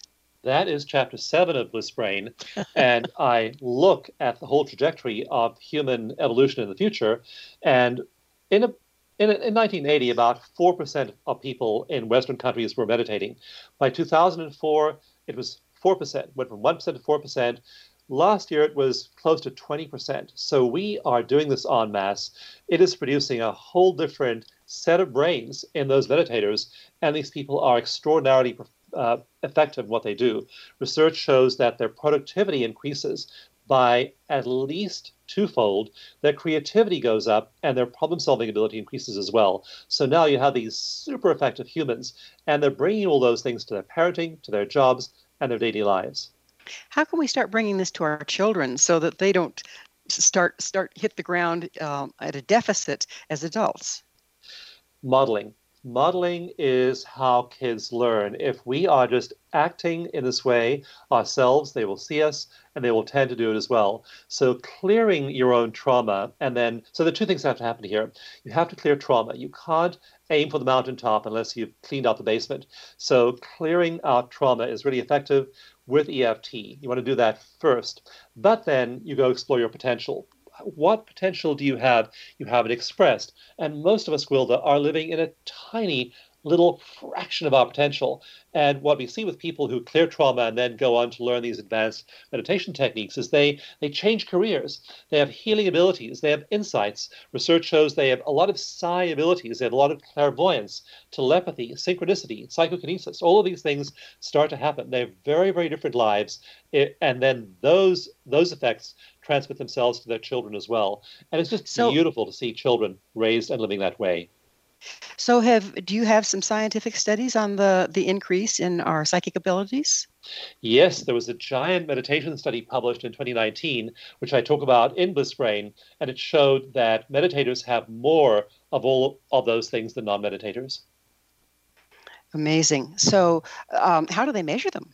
That is chapter seven of Bliss Brain. and <laughs> I look at the whole trajectory of human evolution in the future. And in, a, in, a, in 1980, about 4% of people in Western countries were meditating. By 2004, it was 4%, went from 1% to 4%. Last year, it was close to 20%. So we are doing this en masse. It is producing a whole different set of brains in those meditators, and these people are extraordinarily uh, effective in what they do. Research shows that their productivity increases by at least twofold. Their creativity goes up, and their problem solving ability increases as well. So now you have these super effective humans, and they're bringing all those things to their parenting, to their jobs, and their daily lives. How can we start bringing this to our children so that they don't start start hit the ground um, at a deficit as adults? Modeling. Modeling is how kids learn. If we are just acting in this way ourselves, they will see us and they will tend to do it as well. So, clearing your own trauma, and then, so the two things have to happen here. You have to clear trauma. You can't aim for the mountaintop unless you've cleaned out the basement. So, clearing out trauma is really effective with EFT. You want to do that first, but then you go explore your potential. What potential do you have? You have it expressed. And most of us, Gwilda, are living in a tiny little fraction of our potential. And what we see with people who clear trauma and then go on to learn these advanced meditation techniques is they they change careers. They have healing abilities. They have insights. Research shows they have a lot of psi abilities. They have a lot of clairvoyance, telepathy, synchronicity, psychokinesis. All of these things start to happen. They have very very different lives, and then those those effects transmit themselves to their children as well. And it's just so, beautiful to see children raised and living that way. So, have do you have some scientific studies on the the increase in our psychic abilities? Yes, there was a giant meditation study published in 2019, which I talk about in Bliss Brain, and it showed that meditators have more of all of those things than non-meditators. Amazing. So, um, how do they measure them?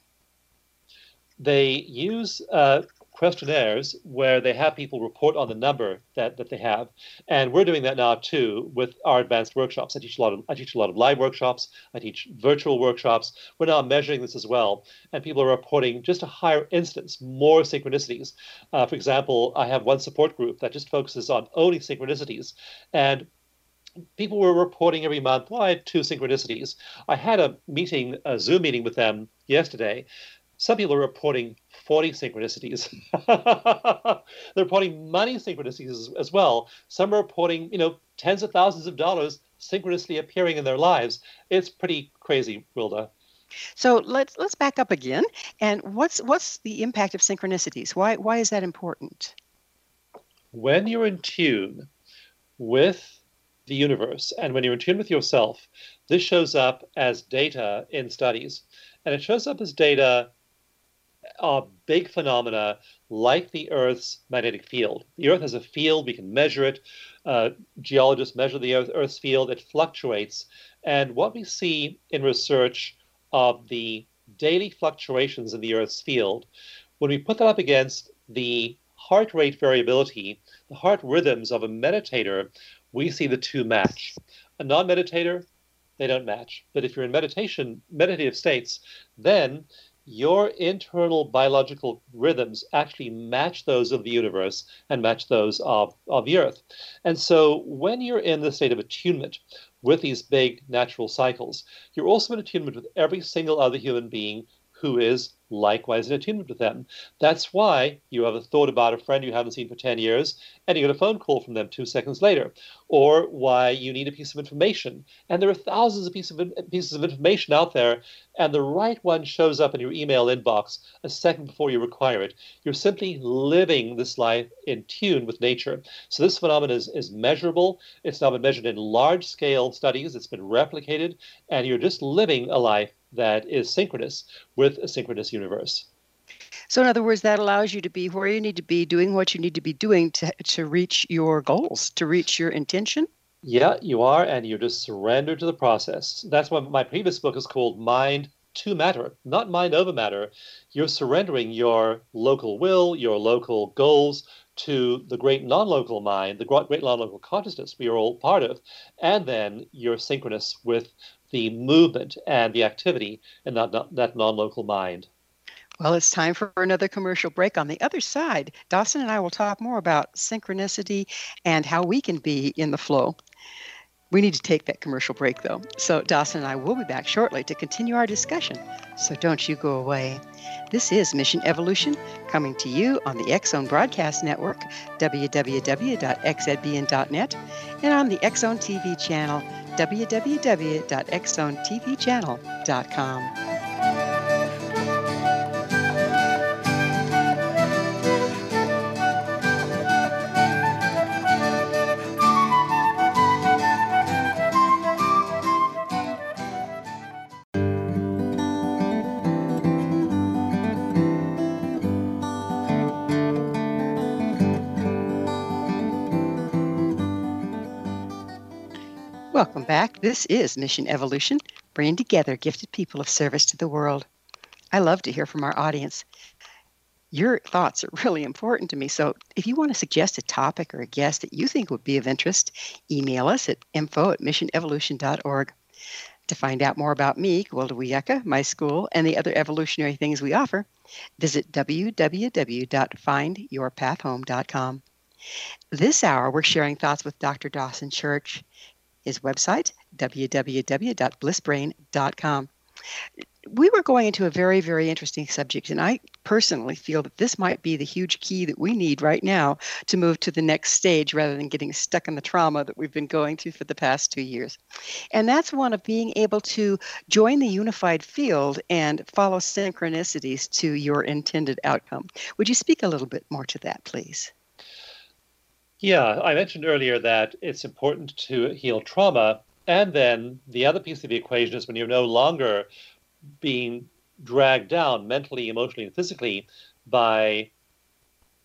They use uh, questionnaires where they have people report on the number that, that they have. And we're doing that now too with our advanced workshops. I teach a lot of I teach a lot of live workshops, I teach virtual workshops. We're now measuring this as well. And people are reporting just a higher instance, more synchronicities. Uh, for example, I have one support group that just focuses on only synchronicities. And people were reporting every month, well, I had two synchronicities. I had a meeting, a Zoom meeting with them yesterday. Some people are reporting 40 synchronicities. <laughs> They're reporting money synchronicities as, as, well. Some are reporting, you know, tens of thousands of dollars synchronously appearing in their lives. It's pretty crazy, Gwilda. So let's let's back up again. And what's what's the impact of synchronicities? Why why is that important? When you're in tune with the universe and when you're in tune with yourself, this shows up as data in studies. And it shows up as data are big phenomena like the Earth's magnetic field. The Earth has a field, we can measure it. Uh, geologists measure the Earth, Earth's field, it fluctuates. And what we see in research of the daily fluctuations in the Earth's field, when we put that up against the heart rate variability, the heart rhythms of a meditator, we see the two match. A non meditator, they don't match. But if you're in meditation, meditative states, then your internal biological rhythms actually match those of the universe and match those of, of the earth. And so when you're in the state of attunement with these big natural cycles, you're also in attunement with every single other human being who is likewise in attunement with them. That's why you have a thought about a friend you haven't seen for 10 years and you get a phone call from them two seconds later, or why you need a piece of information. And there are thousands of pieces of, pieces of information out there, and the right one shows up in your email inbox a second before you require it. You're simply living this life in tune with nature. So this phenomenon is, is measurable. It's now been measured in large scale studies, it's been replicated, and you're just living a life that is synchronous with a synchronous universe. So, in other words, that allows you to be where you need to be, doing what you need to be doing to, to reach your goals, to reach your intention. Yeah, you are, and you just surrender to the process. That's why my previous book is called Mind to Matter, not mind over matter. You're surrendering your local will, your local goals to the great non local mind, the great non local consciousness we are all part of, and then you're synchronous with the movement and the activity in that, that non local mind. Well, it's time for another commercial break. On the other side, Dawson and I will talk more about synchronicity and how we can be in the flow. We need to take that commercial break, though. So, Dawson and I will be back shortly to continue our discussion. So, don't you go away. This is Mission Evolution coming to you on the Zone Broadcast Network, www.xzbn.net, and on the Zone TV channel, www.xzonetvchannel.com. Welcome back. This is Mission Evolution, bringing together gifted people of service to the world. I love to hear from our audience. Your thoughts are <laughs> really important to me. So if you want to suggest a topic or a guest that you think would be of interest, email us at info at missionevolution.org. To find out more about me, Gwilda Wiyaka, my school, and the other evolutionary things we offer, visit www.findyourpathhome.com. This hour, we're sharing thoughts with Dr. Dawson Church. His website, www.blissbrain.com we were going into a very, very interesting subject, and I personally feel that this might be the huge key that we need right now to move to the next stage rather than getting stuck in the trauma that we've been going through for the past two years. And that's one of being able to join the unified field and follow synchronicities to your intended outcome. Would you speak a little bit more to that, please? Yeah, I mentioned earlier that it's important to heal trauma. And then the other piece of the equation is when you're no longer being dragged down mentally, emotionally, and physically by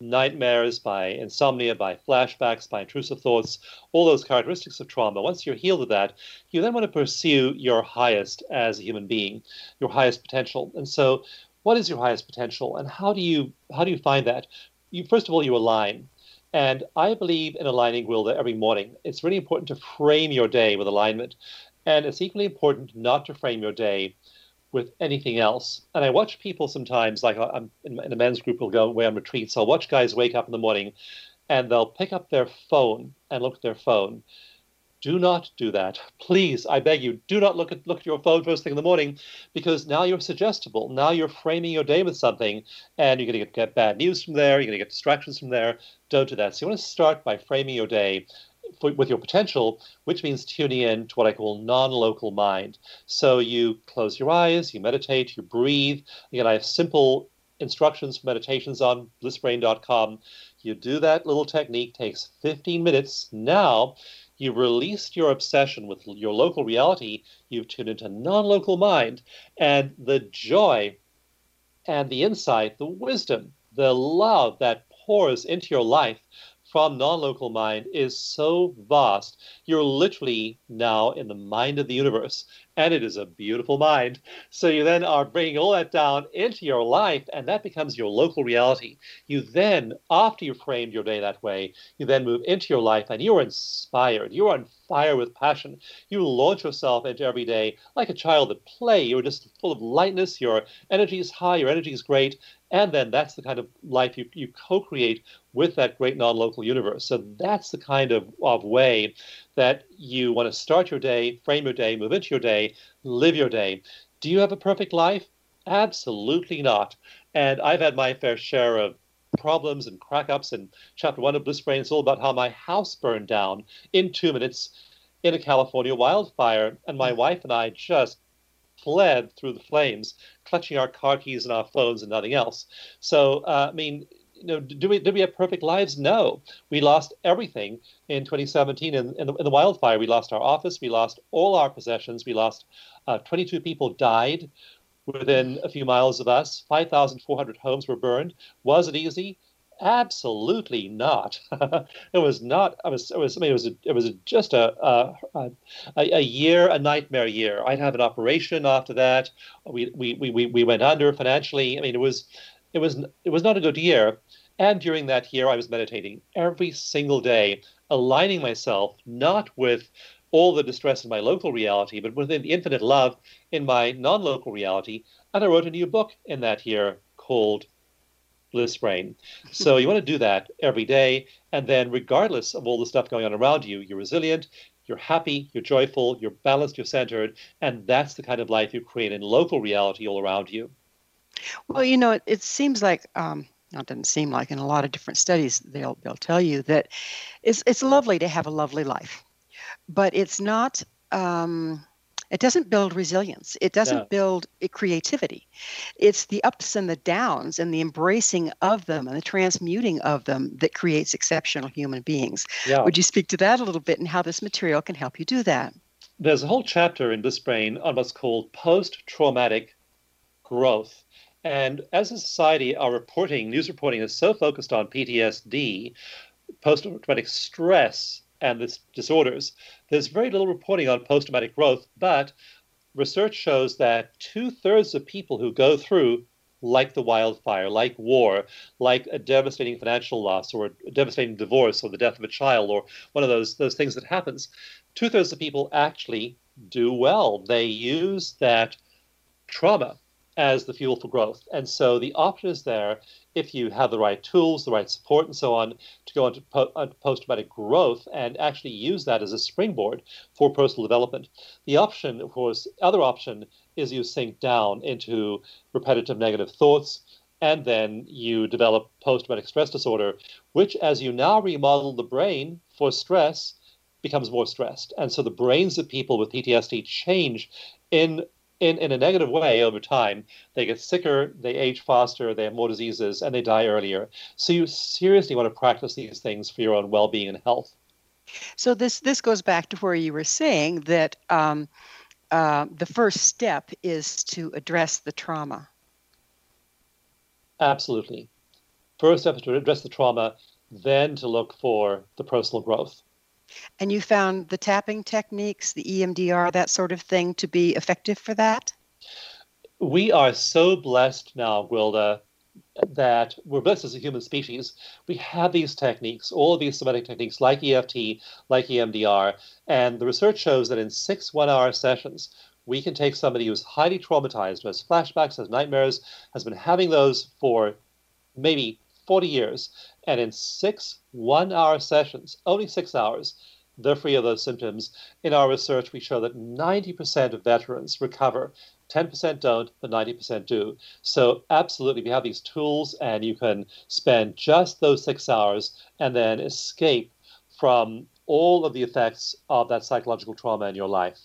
nightmares, by insomnia, by flashbacks, by intrusive thoughts, all those characteristics of trauma. Once you're healed of that, you then want to pursue your highest as a human being, your highest potential. And so, what is your highest potential, and how do you how do you find that? You first of all you align. And I believe in aligning, will Gwilda, every morning. It's really important to frame your day with alignment. And it's equally important not to frame your day with anything else. And I watch people sometimes, like I'm in, a men's group, we'll go away on retreats. I'll watch guys wake up in the morning and they'll pick up their phone and look at their phone. Do not do that. Please, I beg you, do not look at look at your phone first thing in the morning because now you're suggestible. Now you're framing your day with something and you're going to get bad news from there. You're going to get distractions from there. Don't do that. So you want to start by framing your day for, with your potential, which means tuning in to what I call non-local mind. So you close your eyes, you meditate, you breathe. Again, I have simple instructions for meditations on blissbrain.com. You do that little technique, takes 15 minutes. Now you've released your obsession with your local reality. You've tuned into non-local mind, and the joy and the insight, the wisdom, the love that pours into your life from non-local mind is so vast. You're literally now in the mind of the universe, and it is a beautiful mind. So you then are bringing all that down into your life, and that becomes your local reality. You then, after you've framed your day that way, you then move into your life, and you're inspired. You're on fire with passion. You launch yourself into every day like a child at play. You're just full of lightness. Your energy is high. Your energy is great. And then that's the kind of life you, you co create with that great non local universe. So that's the kind of, of way that you want to start your day, frame your day, move into your day, live your day. Do you have a perfect life? Absolutely not. And I've had my fair share of problems and crack ups. And chapter one of Bliss Brain is all about how my house burned down in two minutes in a California wildfire. And my mm. wife and I just fled through the flames, clutching our car keys and our phones and nothing else. So, uh, I mean, you know, do we do we have perfect lives? No, we lost everything in 2017 in, in, the, in the wildfire. We lost our office, we lost all our possessions, we lost uh, 22 people died within a few miles of us. 5,400 homes were burned. Was it easy? Absolutely not. <laughs> it was not. I was. It was. I mean, it was. A, it was just a, a a, year, a nightmare year. I'd have an operation after that. We we we we went under financially. I mean, it was, it was it was not a good year. And during that year, I was meditating every single day, aligning myself not with all the distress in my local reality, but within the infinite love in my non-local reality. And I wrote a new book in that year called bliss brain. So you want to do that every day. And then, regardless of all the stuff going on around you, you're resilient, you're happy, you're joyful, you're balanced, you're centered. And that's the kind of life you create in local reality all around you. Well, you know, it, it seems like, um, it doesn't seem like in a lot of different studies, they'll, they'll tell you that it's, it's lovely to have a lovely life, but it's not. Um, it doesn't build resilience. It doesn't no. build eh, creativity. It's the ups and the downs and the embracing of them and the transmuting of them that creates exceptional human beings. Yeah. Would you speak to that a little bit and how this material can help you do that? There's a whole chapter in Bliss Brain on what's called post traumatic growth. And as a society, our reporting, news reporting, is so focused on PTSD, post traumatic stress, and this disorders. There's very little reporting on post traumatic growth, but research shows that two thirds of people who go through, like the wildfire, like war, like a devastating financial loss or a devastating divorce or the death of a child or one of those those things that happens, two thirds of people actually do well. They use that trauma as the fuel for growth. And so the option is there if you have the right tools, the right support, and so on to go into po- uh, post traumatic growth and actually use that as a springboard for personal development. The option, of course, other option is you sink down into repetitive negative thoughts. And then you develop post traumatic stress disorder, which, as you now remodel the brain for stress, becomes more stressed. And so the brains of people with PTSD change in in, in a negative way over time. They get sicker, they age faster, they have more diseases, and they die earlier. So you seriously want to practice these things for your own well-being and health. So this this goes back to where you were saying that um, uh, the first step is to address the trauma. Absolutely. First step is to address the trauma, then to look for the personal growth. And you found the tapping techniques, the EMDR, that sort of thing, to be effective for that? We are so blessed now, Gwilda, that we're blessed as a human species. We have these techniques, all of these somatic techniques like EFT, like EMDR, and the research shows that in six one hour sessions, we can take somebody who's highly traumatized, who has flashbacks, has nightmares, has been having those for maybe 40 years, and in six one hour sessions, only six hours, they're free of those symptoms. In our research, we show that 90% of veterans recover. 10% don't, but 90% do. So, absolutely, we have these tools, and you can spend just those six hours and then escape from all of the effects of that psychological trauma in your life.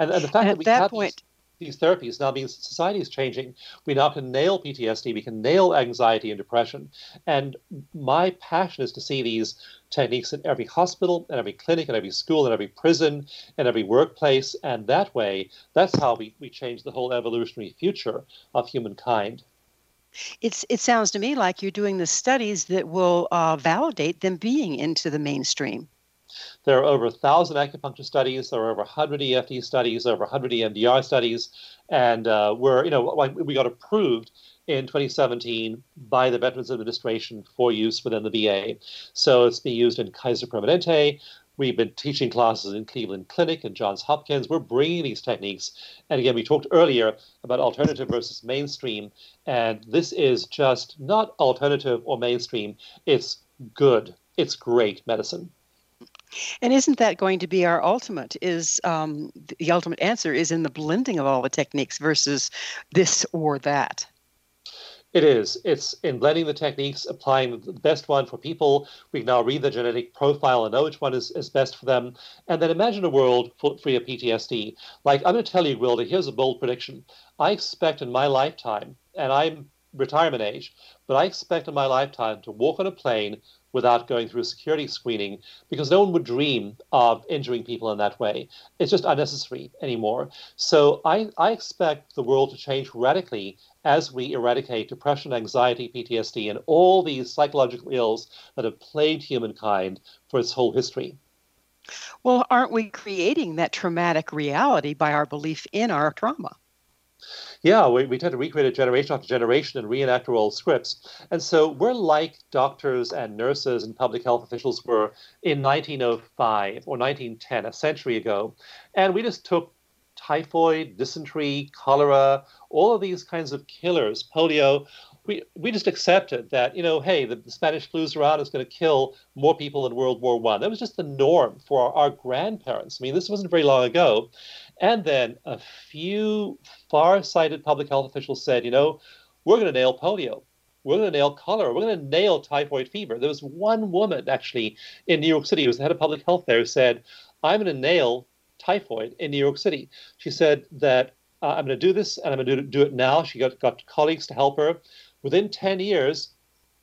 And, and the fact and that we that have point, these, therapies now means society is changing. We now can nail PTSD, we can nail anxiety and depression. And my passion is to see these techniques in every hospital, and every clinic, and every school, and every prison, and every workplace. And that way, that's how we, we change the whole evolutionary future of humankind. It's, it sounds to me like you're doing the studies that will uh, validate them being into the mainstream. There are over a thousand acupuncture studies. There are over 100 EFT studies, over 100 EMDR studies, and uh, we're you know we got approved in 2017 by the Veterans Administration for use within the VA. So it's being used in Kaiser Permanente. We've been teaching classes in Cleveland Clinic and Johns Hopkins. We're bringing these techniques. And again, we talked earlier about alternative versus mainstream. And this is just not alternative or mainstream, it's good, it's great medicine. And isn't that going to be our ultimate? Is um, the ultimate answer is in the blending of all the techniques versus this or that? It is. It's in blending the techniques, applying the best one for people. We now read the genetic profile and know which one is, is best for them. And then imagine a world free of PTSD. Like, I'm going to tell you, Gwilda, here's a bold prediction. I expect in my lifetime, and I'm retirement age, but I expect in my lifetime to walk on a plane without going through security screening because no one would dream of injuring people in that way. It's just unnecessary anymore. So I, I expect the world to change radically as we eradicate depression, anxiety, PTSD, and all these psychological ills that have plagued humankind for its whole history. Well, aren't we creating that traumatic reality by our belief in our trauma? Yeah, we, we tend to recreate it generation after generation and reenact our old scripts. And so we're like doctors and nurses and public health officials were in 1905 or 1910, a century ago. And we just took typhoid, dysentery, cholera, all of these kinds of killers, polio, we, we just accepted that, you know, hey, the, the Spanish flu's around, it's going to kill more people in World War One. That was just the norm for our, our grandparents. I mean, this wasn't very long ago. And then a few far-sighted public health officials said, you know, we're going to nail polio. We're going to nail cholera. We're going to nail typhoid fever. There was one woman actually in New York City who was the head of public health there who said, I'm going to nail typhoid in New York City. She said that uh, I'm going to do this and I'm going to do it now. She got, got colleagues to help her. Within 10 years,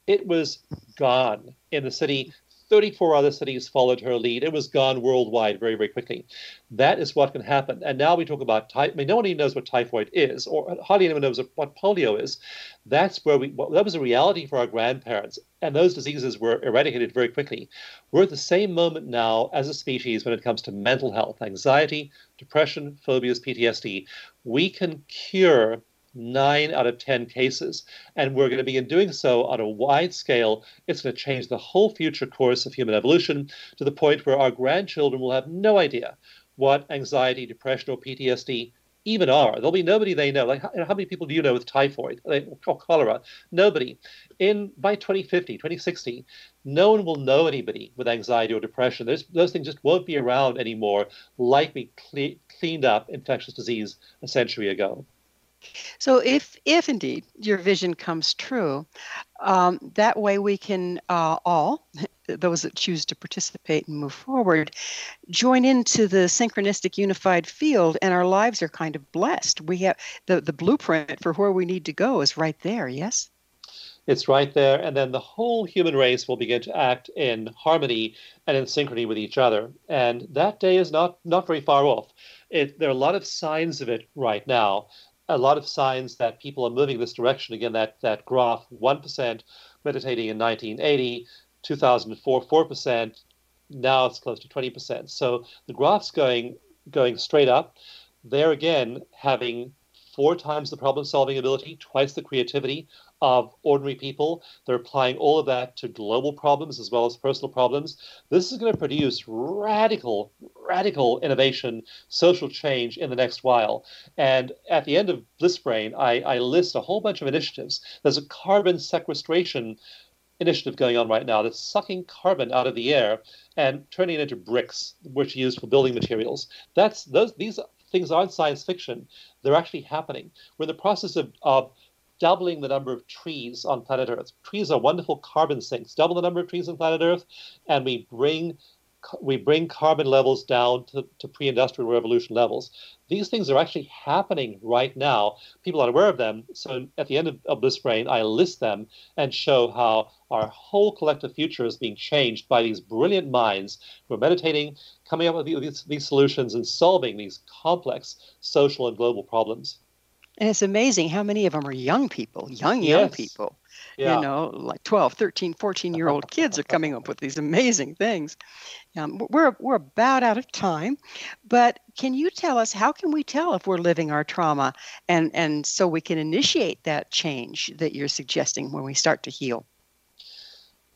it was gone in the city. 34 other cities followed her lead. It was gone worldwide very, very quickly. That is what can happen. And now we talk about typhoid. I mean, no one even knows what typhoid is, or hardly anyone knows what polio is. That's where we, well, that was a reality for our grandparents. And those diseases were eradicated very quickly. We're at the same moment now as a species when it comes to mental health, anxiety, depression, phobias, PTSD. We can cure nine out of 10 cases. And we're going to begin doing so on a wide scale. It's going to change the whole future course of human evolution to the point where our grandchildren will have no idea what anxiety, depression, or PTSD even are. There'll be nobody they know. Like, how, many people do you know with typhoid or cholera? Nobody. In by 2050, 2060, no one will know anybody with anxiety or depression. Those, those things just won't be around anymore, like we cle- cleaned up infectious disease a century ago. So, if if indeed your vision comes true, um, that way we can uh, all, <laughs> those that choose to participate and move forward, join into the synchronistic unified field, and our lives are kind of blessed. We have the the blueprint for where we need to go is right there. Yes. It's right there, and then the whole human race will begin to act in harmony and in synchrony with each other. And that day is not not very far off. It, there are a lot of signs of it right now a lot of signs that people are moving this direction. Again, that, that graph 1% meditating in 1980, 2004, 4%. Now it's close to 20%. So the graph's going going straight up. There again, having four times the problem solving ability, twice the creativity of ordinary people. They're applying all of that to global problems as well as personal problems. This is going to produce radical, radical innovation, social change in the next while. And at the end of Bliss Brain, I, I list a whole bunch of initiatives. There's a carbon sequestration initiative going on right now that's sucking carbon out of the air and turning it into bricks, which are used for building materials. That's those these things aren't science fiction. They're actually happening. We're in the process of, of doubling the number of trees on planet Earth. Trees are wonderful carbon sinks. Double the number of trees on planet Earth, and we bring we bring carbon levels down to, to pre-industrial revolution levels. These things are actually happening right now. People are aware of them. So at the end of, of this brain, I list them and show how our whole collective future is being changed by these brilliant minds who are meditating, coming up with these, these solutions, and solving these complex social and global problems. And it's amazing how many of them are young people, young, young yes. people. Yeah. You know, like 12, 13, 14 year old kids are coming up with these amazing things. Um, we're, we're about out of time, but can you tell us how can we tell if we're living our trauma and, and so we can initiate that change that you're suggesting when we start to heal?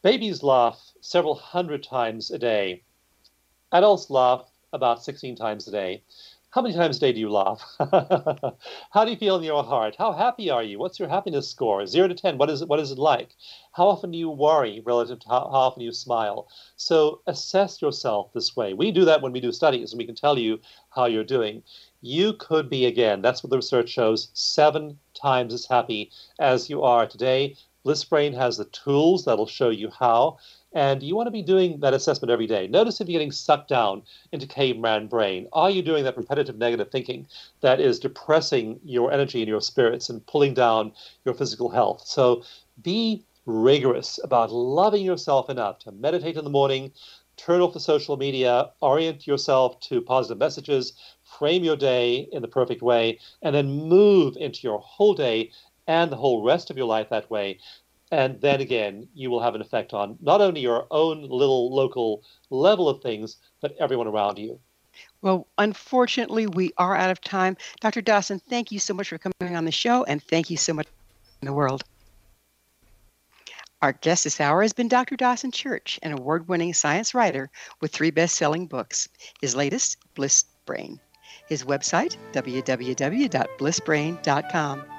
Babies laugh several hundred times a day. Adults laugh about 16 times a day. How many times a day do you laugh? <laughs> how do you feel in your heart? How happy are you? What's your happiness score? Zero to ten. What is it? What is it like? How often do you worry relative to how, how often you smile? So assess yourself this way. We do that when we do studies, and we can tell you how you're doing. You could be again. That's what the research shows. Seven times as happy as you are today. Bliss Brain has the tools that'll show you how. And you want to be doing that assessment every day. Notice if you're getting sucked down into caveman brain. Are you doing that repetitive negative thinking that is depressing your energy and your spirits and pulling down your physical health? So be rigorous about loving yourself enough to meditate in the morning, turn off the social media, orient yourself to positive messages, frame your day in the perfect way, and then move into your whole day and the whole rest of your life that way and then again, you will have an effect on not only your own little local level of things, but everyone around you. Well, unfortunately, we are out of time. Dr. Dawson, thank you so much for coming on the show, and thank you so much in the world. Our guest this hour has been Dr. Dawson Church, an award winning science writer with three best selling books. His latest, Bliss Brain. His website, www.blissbrain.com.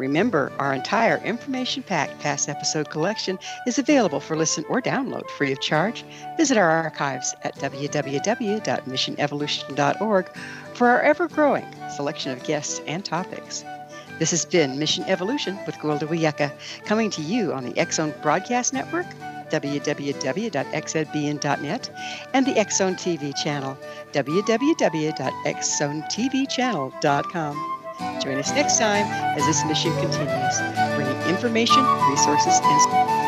Remember, our entire information packed past episode collection is available for listen or download free of charge. Visit our archives at www.missionevolution.org for our ever growing selection of guests and topics. This has been Mission Evolution with Gwilda Wiyaka, coming to you on the Zone Broadcast Network, www.xzbn.net, and the Zone TV channel, www.xzonetvchannel.com. Join us next time as this mission continues, bringing information, resources, and